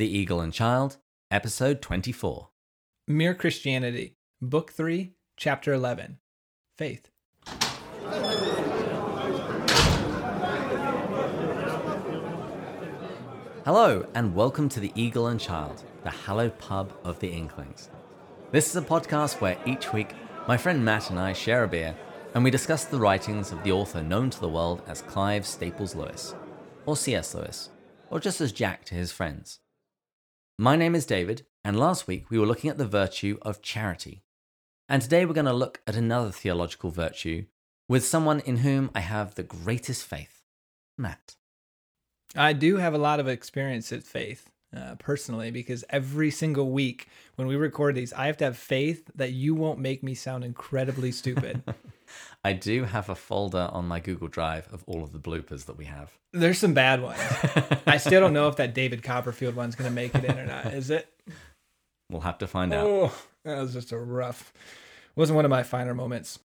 The Eagle and Child, Episode 24. Mere Christianity, Book 3, Chapter 11 Faith. Hello, and welcome to The Eagle and Child, the hallowed pub of the Inklings. This is a podcast where each week my friend Matt and I share a beer and we discuss the writings of the author known to the world as Clive Staples Lewis, or C.S. Lewis, or just as Jack to his friends. My name is David, and last week we were looking at the virtue of charity. And today we're going to look at another theological virtue with someone in whom I have the greatest faith Matt. I do have a lot of experience at faith uh, personally because every single week when we record these, I have to have faith that you won't make me sound incredibly stupid. I do have a folder on my Google Drive of all of the bloopers that we have. There's some bad ones. I still don't know if that David Copperfield one's going to make it in or not. Is it? We'll have to find out. Oh, that was just a rough. Wasn't one of my finer moments.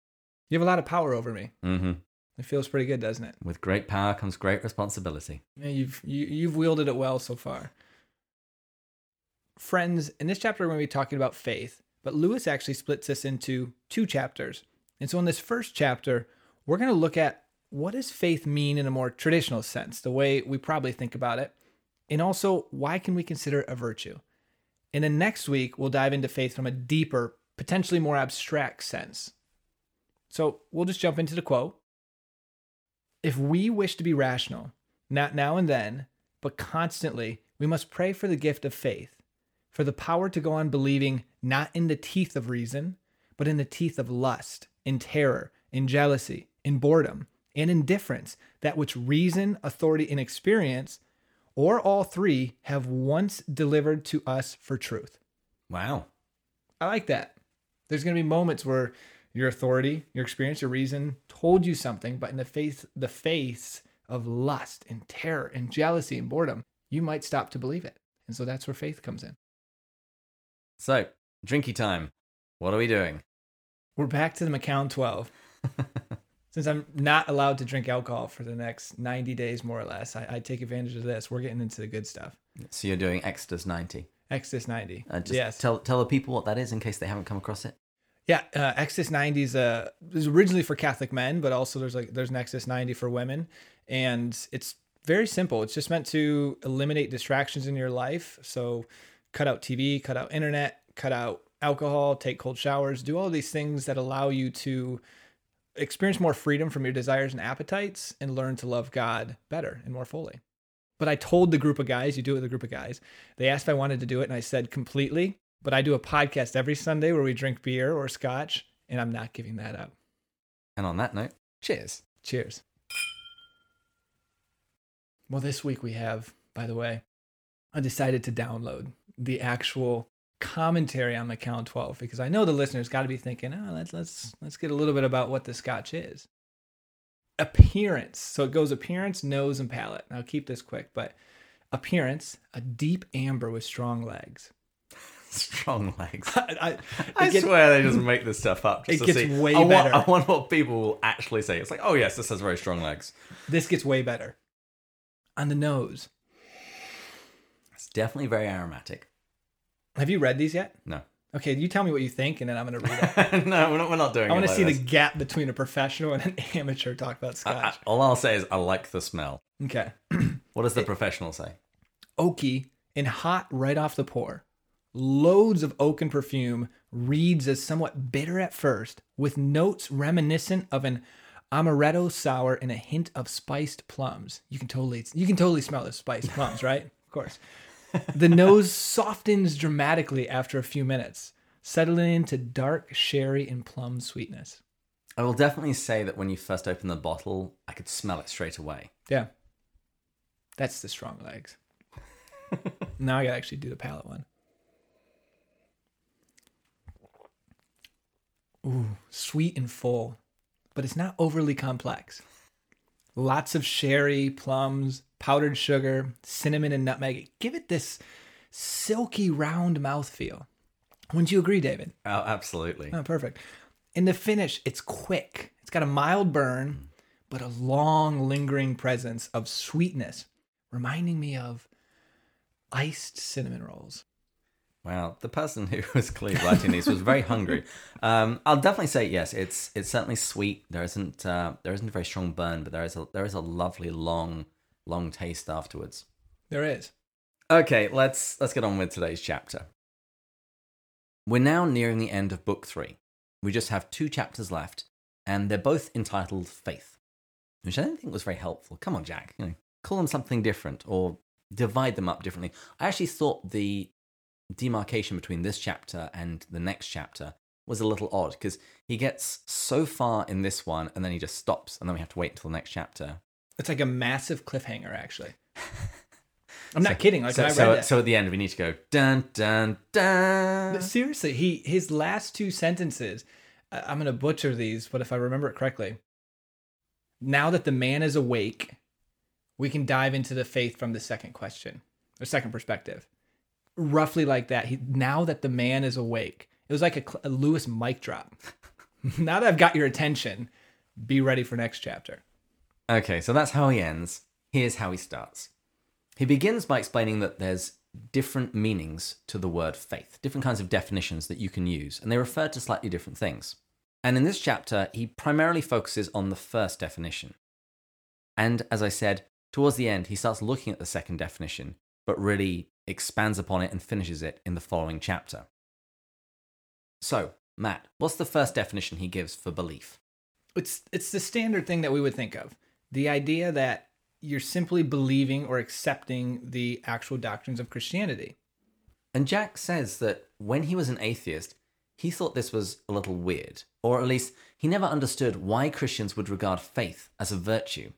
You have a lot of power over me. hmm It feels pretty good, doesn't it? With great power comes great responsibility. Yeah, you've you, you've wielded it well so far. Friends, in this chapter we're going to be talking about faith, but Lewis actually splits this into two chapters. And so in this first chapter, we're going to look at what does faith mean in a more traditional sense, the way we probably think about it, and also why can we consider it a virtue. And then next week we'll dive into faith from a deeper, potentially more abstract sense. So we'll just jump into the quote. If we wish to be rational, not now and then, but constantly, we must pray for the gift of faith, for the power to go on believing not in the teeth of reason, but in the teeth of lust, in terror, in jealousy, in boredom, and indifference, that which reason, authority, and experience, or all three, have once delivered to us for truth. Wow. I like that. There's going to be moments where your authority, your experience, your reason told you something, but in the face the face of lust and terror and jealousy and boredom, you might stop to believe it. And so that's where faith comes in. So, drinky time. What are we doing? We're back to the Macallan 12. Since I'm not allowed to drink alcohol for the next 90 days, more or less, I, I take advantage of this. We're getting into the good stuff. So you're doing Exodus 90. Exodus 90. Uh, just yes. tell tell the people what that is in case they haven't come across it. Yeah, uh, Exodus 90 is uh, is originally for Catholic men, but also there's like there's an Exodus 90 for women, and it's very simple. It's just meant to eliminate distractions in your life. So, cut out TV, cut out internet, cut out alcohol, take cold showers, do all these things that allow you to experience more freedom from your desires and appetites, and learn to love God better and more fully. But I told the group of guys, you do it with a group of guys. They asked if I wanted to do it, and I said completely. But I do a podcast every Sunday where we drink beer or scotch, and I'm not giving that up. And on that note, cheers. Cheers. Well, this week we have, by the way, I decided to download the actual commentary on Macallan 12 because I know the listeners got to be thinking, oh, let's let's let's get a little bit about what the scotch is. Appearance. So it goes appearance, nose, and palate. I'll keep this quick, but appearance, a deep amber with strong legs. Strong legs. I, I, I gets- swear they just make this stuff up. Just It to gets see. way I want, better. I wonder what people will actually say. It's like, oh yes, this has very strong legs. this gets way better. On the nose. It's definitely very aromatic. Have you read these yet? No, Okay, you tell me what you think, and then I'm going to read it. no, we're not. We're not doing. I want to like see this. the gap between a professional and an amateur talk about scotch. I- all I'll say is I like the smell. okay. What does the professional say? Oaky and hot right off the pour. Loads of oak and perfume reads as somewhat bitter at first, with notes reminiscent of an amaretto sour and a hint of spiced plums. You can totally you can totally smell the spiced plums, right? Of course. The nose softens dramatically after a few minutes, settling into dark sherry and plum sweetness. I will definitely say that when you first open the bottle, I could smell it straight away. Yeah. That's the strong legs. now I gotta actually do the palate one. Ooh, sweet and full, but it's not overly complex. Lots of sherry, plums, powdered sugar, cinnamon, and nutmeg. Give it this silky round mouthfeel. Wouldn't you agree, David? Oh, absolutely. Oh, perfect. In the finish, it's quick. It's got a mild burn, but a long, lingering presence of sweetness, reminding me of iced cinnamon rolls. Wow, the person who was clearly writing these was very hungry. Um, I'll definitely say yes. It's it's certainly sweet. There isn't uh, there isn't a very strong burn, but there is a there is a lovely long long taste afterwards. There is. Okay, let's let's get on with today's chapter. We're now nearing the end of book three. We just have two chapters left, and they're both entitled Faith, which I don't think was very helpful. Come on, Jack, you know, call them something different or divide them up differently. I actually thought the demarcation between this chapter and the next chapter was a little odd because he gets so far in this one and then he just stops and then we have to wait until the next chapter. It's like a massive cliffhanger, actually. I'm not kidding. Like So, I read so, so at the end we need to go dun dun dun. But seriously, he his last two sentences. I'm gonna butcher these, but if I remember it correctly, now that the man is awake, we can dive into the faith from the second question or second perspective. Roughly like that. He now that the man is awake, it was like a, a Lewis mic drop. now that I've got your attention, be ready for next chapter. Okay, so that's how he ends. Here's how he starts. He begins by explaining that there's different meanings to the word faith, different kinds of definitions that you can use, and they refer to slightly different things. And in this chapter, he primarily focuses on the first definition. And as I said, towards the end, he starts looking at the second definition, but really expands upon it and finishes it in the following chapter. So, Matt, what's the first definition he gives for belief? it's it's the standard thing that we would think of the idea that you're simply believing or accepting the actual doctrines of christianity And Jack says that when he was an atheist, he thought this was a little weird, or at least he never understood why Christians would regard faith as a virtue.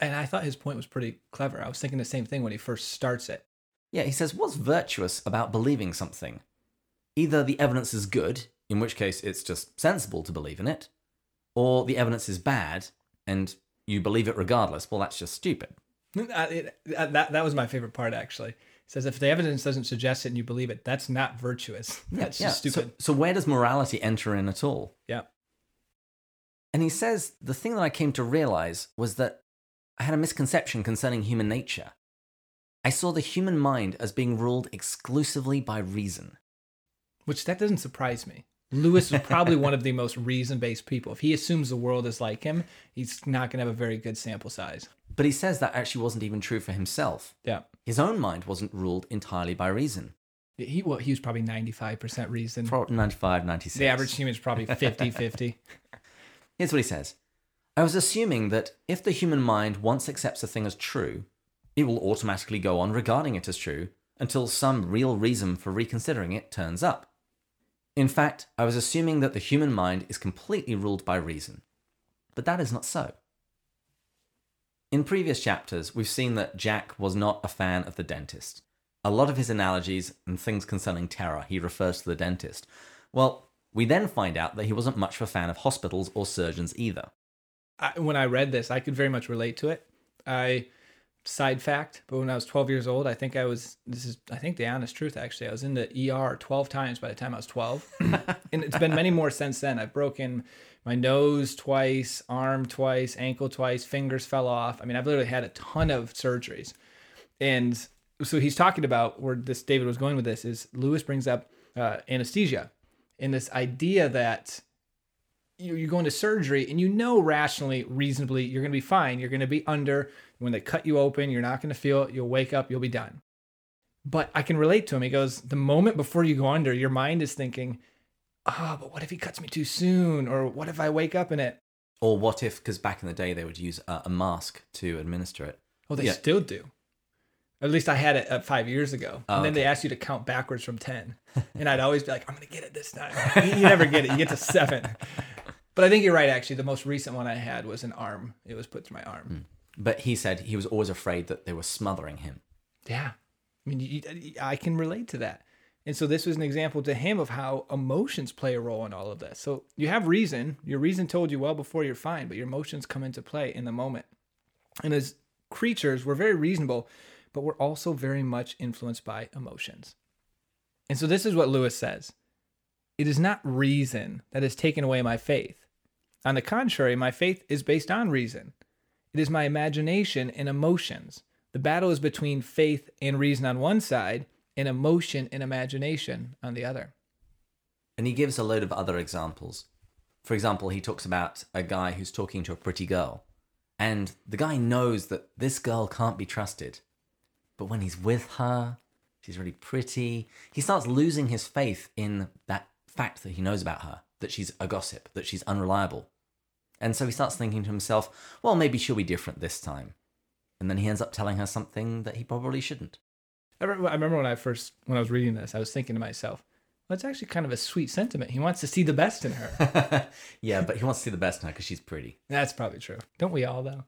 And i thought his point was pretty clever i was thinking the same thing when he first starts it Yeah, he says, what's virtuous about believing something? Either the evidence is good, in which case it's just sensible to believe in it, or the evidence is bad and you believe it regardless. Well, that's just stupid. Uh, it- uh, that, that was my favorite part actually it says if the evidence doesn't suggest it and you believe it that's not virtuous that's just So- stupid So, where does morality enter in at all? yeah And he says the thing that I came to realize was that I had a misconception concerning human nature. I saw the human mind as being ruled exclusively by reason. which that doesn't surprise me lewis is probably one of the most reason-based people if he assumes the world is like him he's not going to have a very good sample size But he says that actually wasn't even true for himself. yeah His own mind wasn't ruled entirely by reason. he well, he was probably 95% reason For 95, 96. The average human is probably 50 50. Here's what he says I was assuming that if the human mind once accepts a thing as true, it will automatically go on regarding it as true until some real reason for reconsidering it turns up. In fact, I was assuming that the human mind is completely ruled by reason. But that is not so. In previous chapters, we've seen that Jack was not a fan of the dentist. A lot of his analogies and things concerning terror, he refers to the dentist. Well, we then find out that he wasn't much of a fan of hospitals or surgeons either. I, when I read this, I could very much relate to it. I, side fact, but when I was 12 years old, I think I was, this is, I think the honest truth actually, I was in the ER 12 times by the time I was 12. and it's been many more since then. I've broken my nose twice, arm twice, ankle twice, fingers fell off. I mean, I've literally had a ton of surgeries. And so he's talking about where this David was going with this is Lewis brings up uh, anesthesia and this idea that you you go into surgery and you know rationally, reasonably, you're going to be fine. You're going to be under. When they cut you open, you're not going to feel it. You'll wake up, you'll be done. But I can relate to him. He goes, the moment before you go under, your mind is thinking, oh, but what if he cuts me too soon? Or what if I wake up in it? Or what if, because back in the day they would use a, a mask to administer it. Oh, they Yeah. still do. At least I had it uh, five years ago. Oh, and then they asked you to count backwards from 10. And I'd always be like, I'm going to get it this time. you never get it. You get to seven. But I think you're right, actually. The most recent one I had was an arm. It was put through my arm. Hmm. But he said he was always afraid that they were smothering him. Yeah. I mean, you- I can relate to that. And so this was an example to him of how emotions play a role in all of this. So you have reason. Your reason told you well before you're fine, but your emotions come into play in the moment. And as creatures, we're very reasonable, but we're also very much influenced by emotions. And so this is what Lewis says It is not reason that has taken away my faith. On the contrary, my faith is based on reason. It is my imagination and emotions The battle is between faith and reason on one side and emotion and imagination on the other. And he gives a load of other examples. For example, he talks about a guy who's talking to a pretty girl, and the guy knows that this girl can't be trusted. But when he's with her, she's really pretty, he starts losing his faith in that fact that he knows about her, that she's a gossip, that she's unreliable. And so he starts thinking to himself, well, maybe she'll be different this time. And then he ends up telling her something that he probably shouldn't. I remember, when I first when I was reading this, I was thinking to myself, well, it's actually kind of a sweet sentiment. He wants to see the best in her. yeah, but he wants to see the best in her because she's pretty. That's probably true. Don't we all though?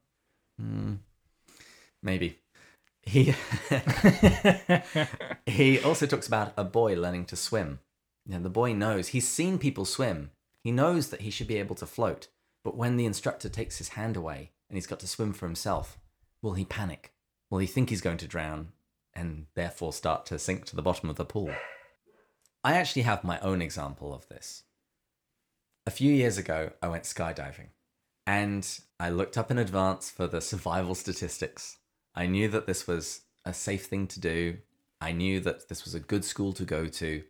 Mm, maybe. He he also talks about a boy learning to swim. And the boy knows he's seen people swim. He knows that he should be able to float. But when the instructor takes his hand away and he's got to swim for himself, will he panic? Will he think he's going to drown and therefore start to sink to the bottom of the pool? I actually have my own example of this. A few years ago, I went skydiving and I looked up in advance for the survival statistics. I knew that this was a safe thing to do. I knew that this was a good school to go to.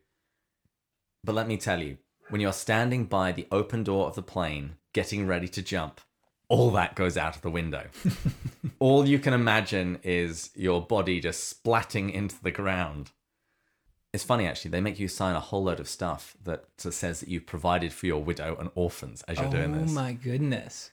But let me tell you, when you're standing by the open door of the plane, getting ready to jump, all that goes out of the window. all you can imagine is your body just splatting into the ground. It's funny actually, they make you sign a whole load of stuff that says that you've provided for your widow and orphans as you're oh, doing this. Oh my goodness.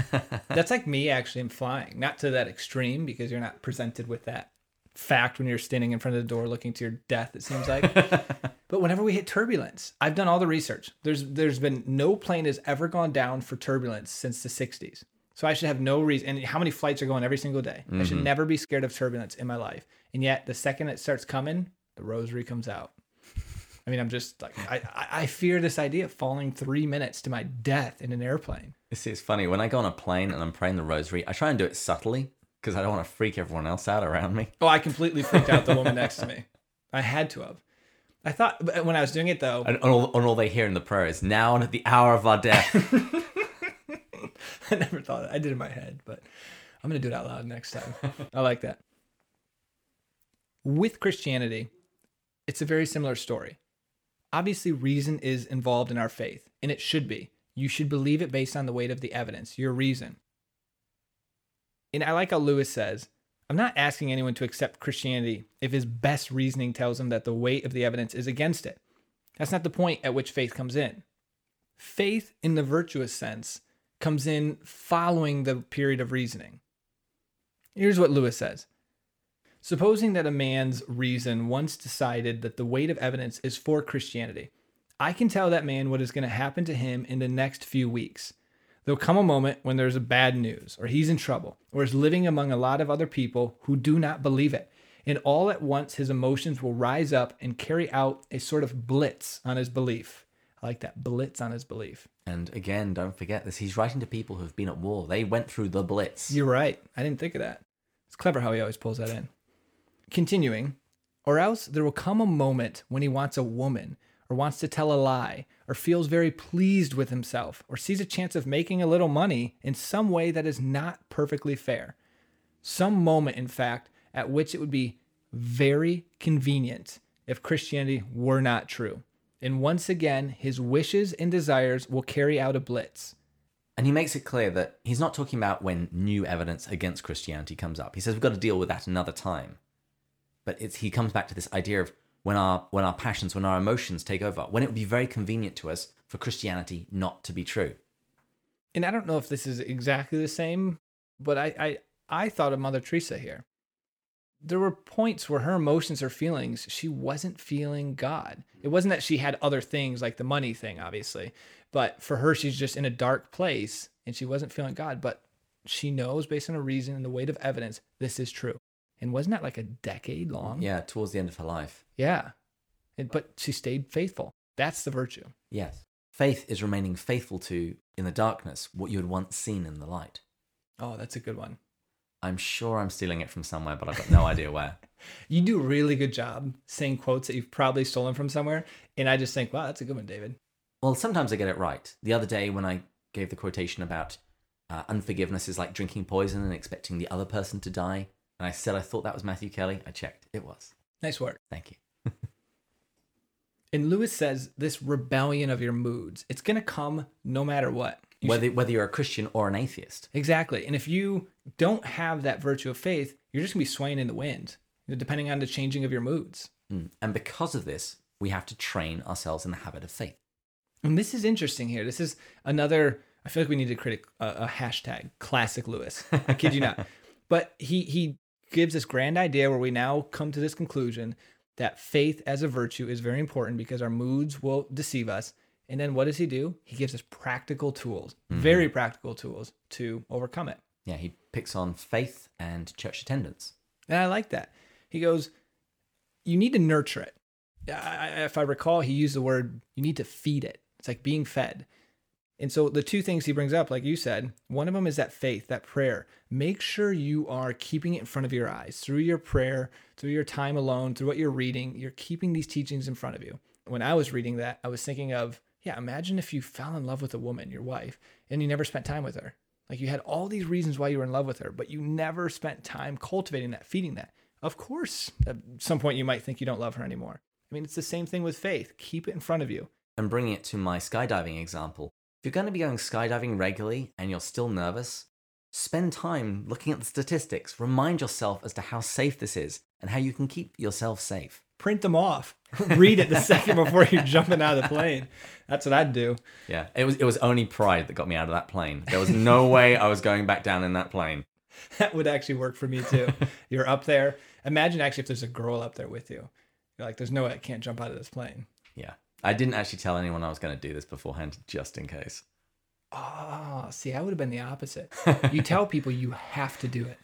That's like me actually in flying. Not to that extreme because you're not presented with that fact when you're standing in front of the door looking to your death, it seems like. but whenever we hit turbulence, I've done all the research. There's there's been no plane has ever gone down for turbulence since the 60s. So I should have no reason. And how many flights are going every single day? Mm-hmm. I should mm-hmm. never be scared of turbulence in my life. And yet, the second it starts coming, the rosary comes out. I mean, I'm just like I, I fear this idea of falling three minutes to my death in an airplane. See, it's funny when I go on a plane and I'm praying the rosary. I try and do it subtly because I don't want to freak everyone else out around me. Oh, I completely freaked out the woman next to me. I had to have. I thought when I was doing it though, and all, and all they hear in the prayer is "Now and at the hour of our death." I never thought I did in my head, but I'm gonna do it out loud next time. I like that. With Christianity, it's a very similar story. Obviously, reason is involved in our faith, and it should be. You should believe it based on the weight of the evidence, your reason. And I like how Lewis says, I'm not asking anyone to accept Christianity if his best reasoning tells him that the weight of the evidence is against it. That's not the point at which faith comes in. Faith, in the virtuous sense, comes in following the period of reasoning. Here's what Lewis says Supposing that a man's reason once decided that the weight of evidence is for Christianity, I can tell that man what is going to happen to him in the next few weeks. There'll come a moment when there's a bad news, or he's in trouble, or is living among a lot of other people who do not believe it. And all at once, his emotions will rise up and carry out a sort of blitz on his belief. I like that blitz on his belief. And again, don't forget this. He's writing to people who've been at war. They went through the blitz. You're right. I didn't think of that. It's clever how he always pulls that in. Continuing, or else there will come a moment when he wants a woman, or wants to tell a lie, or feels very pleased with himself, or sees a chance of making a little money in some way that is not perfectly fair. Some moment, in fact, at which it would be very convenient if Christianity were not true. And once again, his wishes and desires will carry out a blitz. And he makes it clear that he's not talking about when new evidence against Christianity comes up. He says we've got to deal with that another time but he comes back to this idea of when our when our passions, when our emotions take over, when it would be very convenient to us for Christianity not to be true. And I don't know if this is exactly the same, but I I, I thought of Mother Teresa here. There were points where her emotions or feelings, she wasn't feeling God. It wasn't that she had other things like the money thing, obviously, but for her, she's just in a dark place and she wasn't feeling God. But she knows based on a reason and the weight of evidence, this is true. And wasn't that like a decade long? Yeah, towards the end of her life. Yeah. And, but she stayed faithful. That's the virtue. Yes. Faith is remaining faithful to, in the darkness, what you had once seen in the light. Oh, that's a good one. I'm sure I'm stealing it from somewhere, but I've got no idea where. You do a really good job saying quotes that you've probably stolen from somewhere. And I just think, wow, that's a good one, David. Well, sometimes I get it right. The other day, when I gave the quotation about uh, unforgiveness is like drinking poison and expecting the other person to die, And I said I thought that was Matthew Kelly. I checked. It was. Nice work. Thank you. And Lewis says this rebellion of your moods, it's going to come no matter what. You Whether whether you're a Christian or an atheist. Exactly. And if you don't have that virtue of faith, you're just going to be swaying in the wind, depending on the changing of your moods. Mm. And because of this, we have to train ourselves in the habit of faith. And this is interesting here. This is another, I feel like we need to create a, a hashtag, classic Lewis. I kid you not. But he, he gives this grand idea where we now come to this conclusion that faith as a virtue is very important because our moods will deceive us. And then what does he do? He gives us practical tools, mm-hmm. very practical tools to overcome it. Yeah, he picks on faith and church attendance. And I like that. He goes, You need to nurture it. I- if I recall, he used the word, you need to feed it. It's like being fed. And so the two things he brings up, like you said, one of them is that faith, that prayer. Make sure you are keeping it in front of your eyes through your prayer, through your time alone, through what you're reading. You're keeping these teachings in front of you. When I was reading that, I was thinking of, yeah, imagine if you fell in love with a woman, your wife, and you never spent time with her. Like you had all these reasons why you were in love with her, but you never spent time cultivating that, feeding that. Of course, at some point you might think you don't love her anymore. I mean, it's the same thing with faith. Keep it in front of you. And bringing it to my skydiving example, you're going to be going skydiving regularly and you're still nervous, spend time looking at the statistics. Remind yourself as to how safe this is and how you can keep yourself safe. Print them off. Read it the second before you're jumping out of the plane. That's what I'd do. Yeah, it was it was only pride that got me out of that plane. There was no way I was going back down in that plane. That would actually work for me too. You're up there. Imagine actually if there's a girl up there with you. You're like, there's no way I can't jump out of this plane. Yeah. I didn't actually tell anyone I was going to do this beforehand just in case. Oh, see, I would have been the opposite. You tell people you have to do it.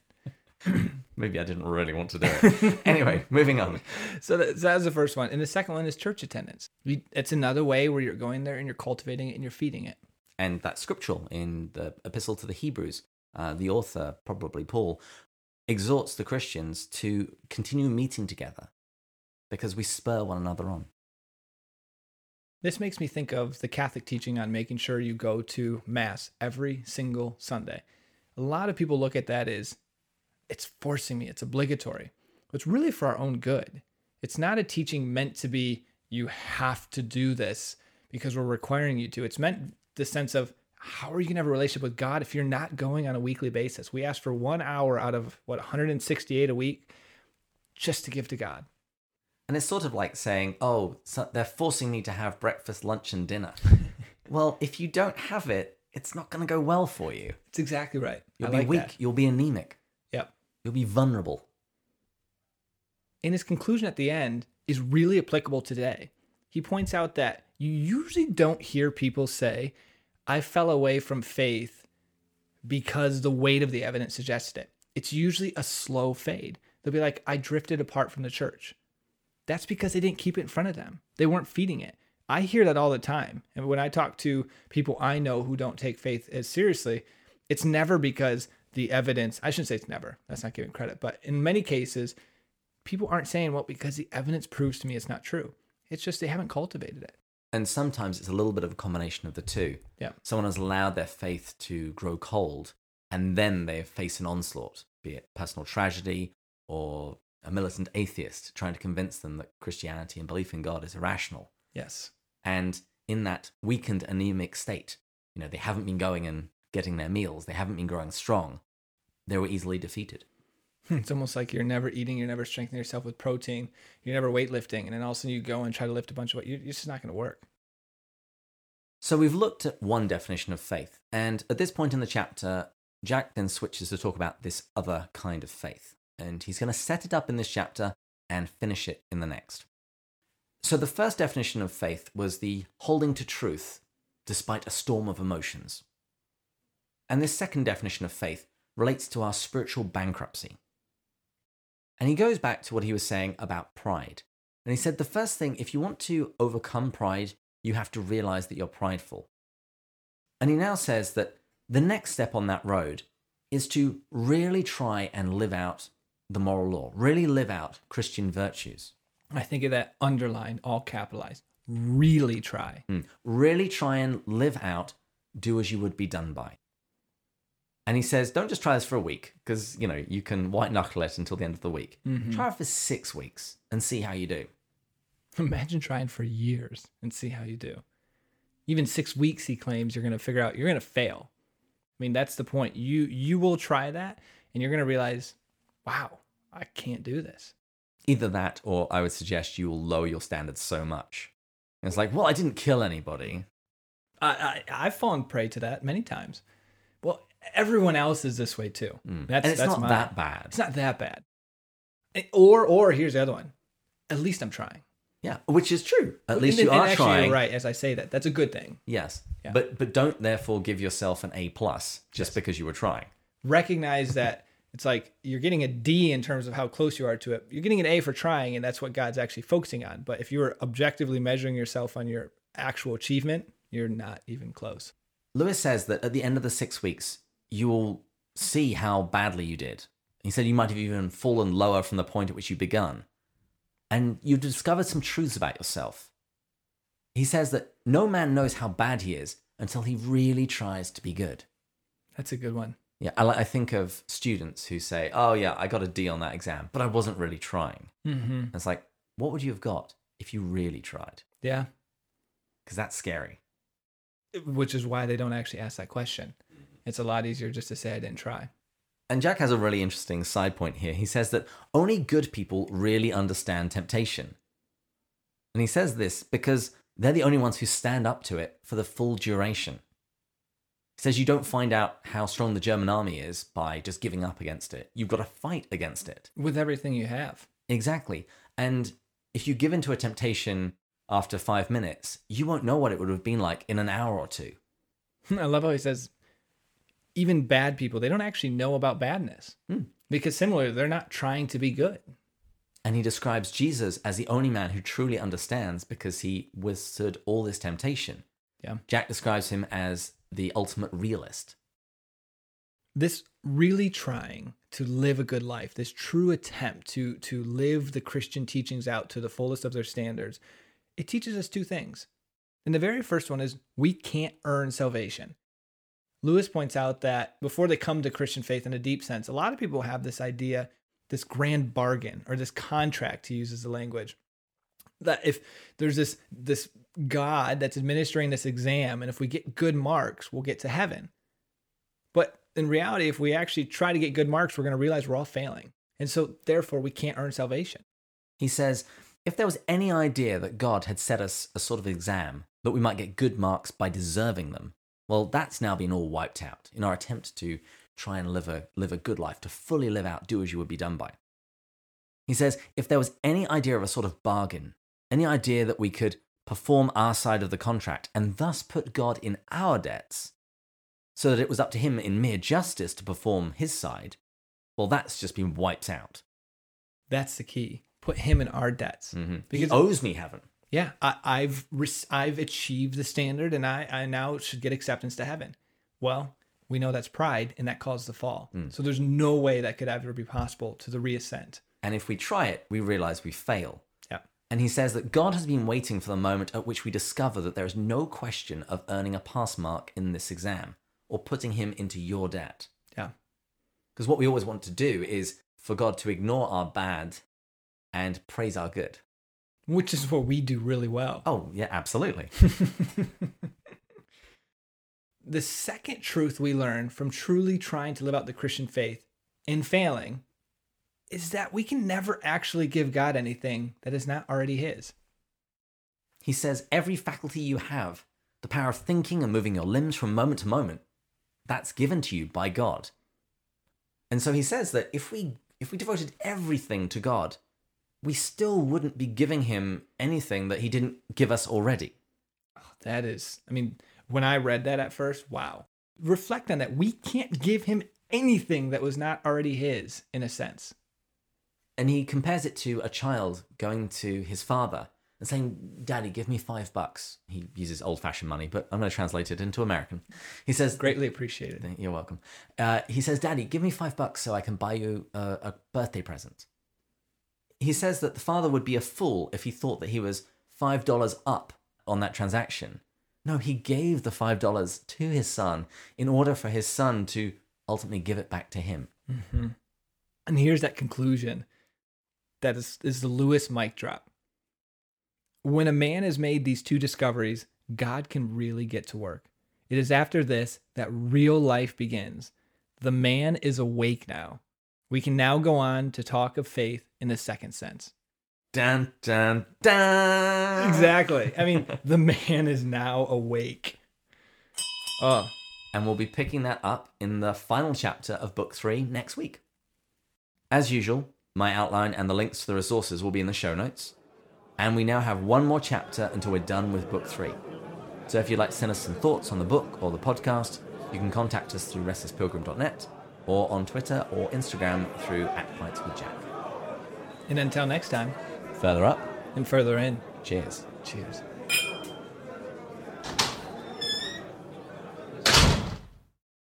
Maybe I didn't really want to do it. anyway, moving on. So that, so that was the first one. And the second one is church attendance. It's another way where you're going there and you're cultivating it and you're feeding it. And that's scriptural in the epistle to the Hebrews. Uh, the author, probably Paul, exhorts the Christians to continue meeting together because we spur one another on. This makes me think of the Catholic teaching on making sure you go to Mass every single Sunday. A lot of people look at that as it's forcing me, it's obligatory. It's really for our own good. It's not a teaching meant to be, you have to do this because we're requiring you to. It's meant the sense of, how are you going to have a relationship with God if you're not going on a weekly basis? We ask for one hour out of what, 168 a week just to give to God. And it's sort of like saying, oh, so they're forcing me to have breakfast, lunch, and dinner. well, if you don't have it, it's not going to go well for you. It's exactly right. You'll I be like weak. that. You'll be anemic. Yep. You'll be vulnerable. And his conclusion at the end is really applicable today. He points out that you usually don't hear people say, I fell away from faith because the weight of the evidence suggested it. It's usually a slow fade. They'll be like, I drifted apart from the church. That's because they didn't keep it in front of them. They weren't feeding it. I hear that all the time. And when I talk to people I know who don't take faith as seriously, it's never because the evidence, I shouldn't say it's never, that's not giving credit, but in many cases, people aren't saying, well, because the evidence proves to me it's not true. It's just they haven't cultivated it. And sometimes it's a little bit of a combination of the two. Yeah. Someone has allowed their faith to grow cold, and then they face an onslaught, be it personal tragedy or a militant atheist trying to convince them that Christianity and belief in God is irrational. Yes. And in that weakened, anemic state, you know, they haven't been going and getting their meals, they haven't been growing strong, they were easily defeated. Hmm, it's almost like you're never eating, you're never strengthening yourself with protein, you're never weightlifting, and then all of a sudden you go and try to lift a bunch of weight. you- It's just not going to work. So we've looked at one definition of faith, and at this point in the chapter, Jack then switches to talk about this other kind of faith. And he's going to set it up in this chapter and finish it in the next. So the first definition of faith was the holding to truth despite a storm of emotions. And this second definition of faith relates to our spiritual bankruptcy. And he goes back to what he was saying about pride. And he said the first thing, if you want to overcome pride, you have to realize that you're prideful. And he now says that the next step on that road is to really try and live out the moral law, really live out Christian virtues. I think of that underlined, all capitalized. Really try. Mm. Really try and live out, do as you would be done by. And he says, don't just try this for a week because, you know, you can white knuckle it until the end of the week. Try it for six weeks and see how you do. Imagine trying for years and see how you do. Even six weeks, he claims you're going to figure out you're going to fail. I mean, that's the point. You you will try that, and you're going to realize, wow, I can't do this. Either that, or I would suggest you will lower your standards so much. And it's like, well, I didn't kill anybody. I, I I've fallen prey to that many times. Well, everyone else is this way too. That's Hmm. and it's that's not my- that bad. It's not that bad. Eh, Or or here's the other one. At least I'm trying. Yeah, which is true. At least you and are actually, trying. You're right. As I say that, that's a good thing. Yes, Yeah. but but don't therefore give yourself an A plus just Yes. because you were trying. recognize that it's like you're getting a D in terms of how close you are to it. You're getting an A for trying, and that's what God's actually focusing on. But if you're objectively measuring yourself on your actual achievement, you're not even close. Lewis says that at the end of the six weeks, you will see how badly you did. He said you might have even fallen lower from the point at which you begun. And you discovered some truths about yourself. He says that no man knows how bad he is until he really tries to be good. That's a good one. Yeah, I, I think of students who say, Oh, yeah, I got a D on that exam, but I wasn't really trying. Mm-hmm. It's like, what would you have got if you really tried? Yeah, Because that's scary. which is why they don't actually ask that question. It's a lot easier just to say I didn't try. And Jack has a really interesting side point here. He says that only good people really understand temptation. And he says this because they're the only ones who stand up to it for the full duration. He says you don't find out how strong the German army is by just giving up against it. You've got to fight against it. With everything you have. Exactly. And if you give into a temptation after five minutes, you won't know what it would have been like in an hour or two. I love how he says, even bad people, they don't actually know about badness. Hmm. Because similarly, they're not trying to be good. And he describes Jesus as the only man who truly understands because he withstood all this temptation. Yeah. Jack describes him as the ultimate realist. this really trying to live a good life this true attempt to to live the christian teachings out to the fullest of their standards it teaches us two things. And the very first one is we can't earn salvation. Lewis points out that before they come to christian faith in a deep sense a lot of people have this idea this grand bargain or this contract to use as the language that if there's this this god that's administering this exam and if we get good marks we'll get to heaven but in reality, if we actually try to get good marks, we're going to realize we're all failing. And so, therefore, we can't earn salvation. He says, if there was any idea that God had set us a sort of exam that we might get good marks by deserving them, well, that's now been all wiped out in our attempt to try and live a, live a good life, to fully live out, do as you would be done by. He says, if there was any idea of a sort of bargain, any idea that we could perform our side of the contract and thus put God in our debts, so that it was up to him in mere justice to perform his side, well, that's just been wiped out. That's the key. Put him in our debts. Mm-hmm. He owes me heaven. Yeah, I, I've rec- I've achieved the standard, and I, I now should get acceptance to heaven. Well, we know that's pride, and that caused the fall. So there's no way that could ever be possible to the reascent. And if we try it, we realize we fail. And he says that God has been waiting for the moment at which we discover that there is no question of earning a pass mark in this exam or putting him into your debt. Yeah. Because what we always want to do is for God to ignore our bad and praise our good. Which is what we do really well. Oh, yeah, absolutely. the second truth we learn from truly trying to live out the Christian faith and failing is that we can never actually give God anything that is not already His. He says every faculty you have, the power of thinking and moving your limbs from moment to moment, that's given to you by God. And so he says that if we if we devoted everything to God, we still wouldn't be giving him anything that he didn't give us already. Oh, that is, I mean, when I read that at first, wow. Reflect on that. We can't give Him anything that was not already His, in a sense. And he compares it to a child going to his father and saying, Daddy, give me five bucks. He uses old fashioned money, but I'm going to translate it into American. He says, Greatly appreciated. You're welcome. Uh, he says, Daddy, give me five bucks so I can buy you a, a birthday present. He says that the father would be a fool if he thought that he was $5 up on that transaction. No, he gave the $5 to his son in order for his son to ultimately give it back to Him. Mm-hmm. And here's that conclusion that is, is the Lewis mic drop. When a man has made these two discoveries, God can really get to work. It is after this that real life begins. The man is awake now. We can now go on to talk of faith in the second sense. Dun, dun, dun. Exactly. I mean, the man is now awake. Oh, And we'll be picking that up in the final chapter of book three next week. As usual, my outline and the links to the resources will be in the show notes. And we now have one more chapter until we're done with book three. So if you'd like to send us some thoughts on the book or the podcast, you can contact us through restlesspilgrim.net or on Twitter or Instagram through at Pints with Jack. and until next time, Further up, and further in. cheers. Cheers.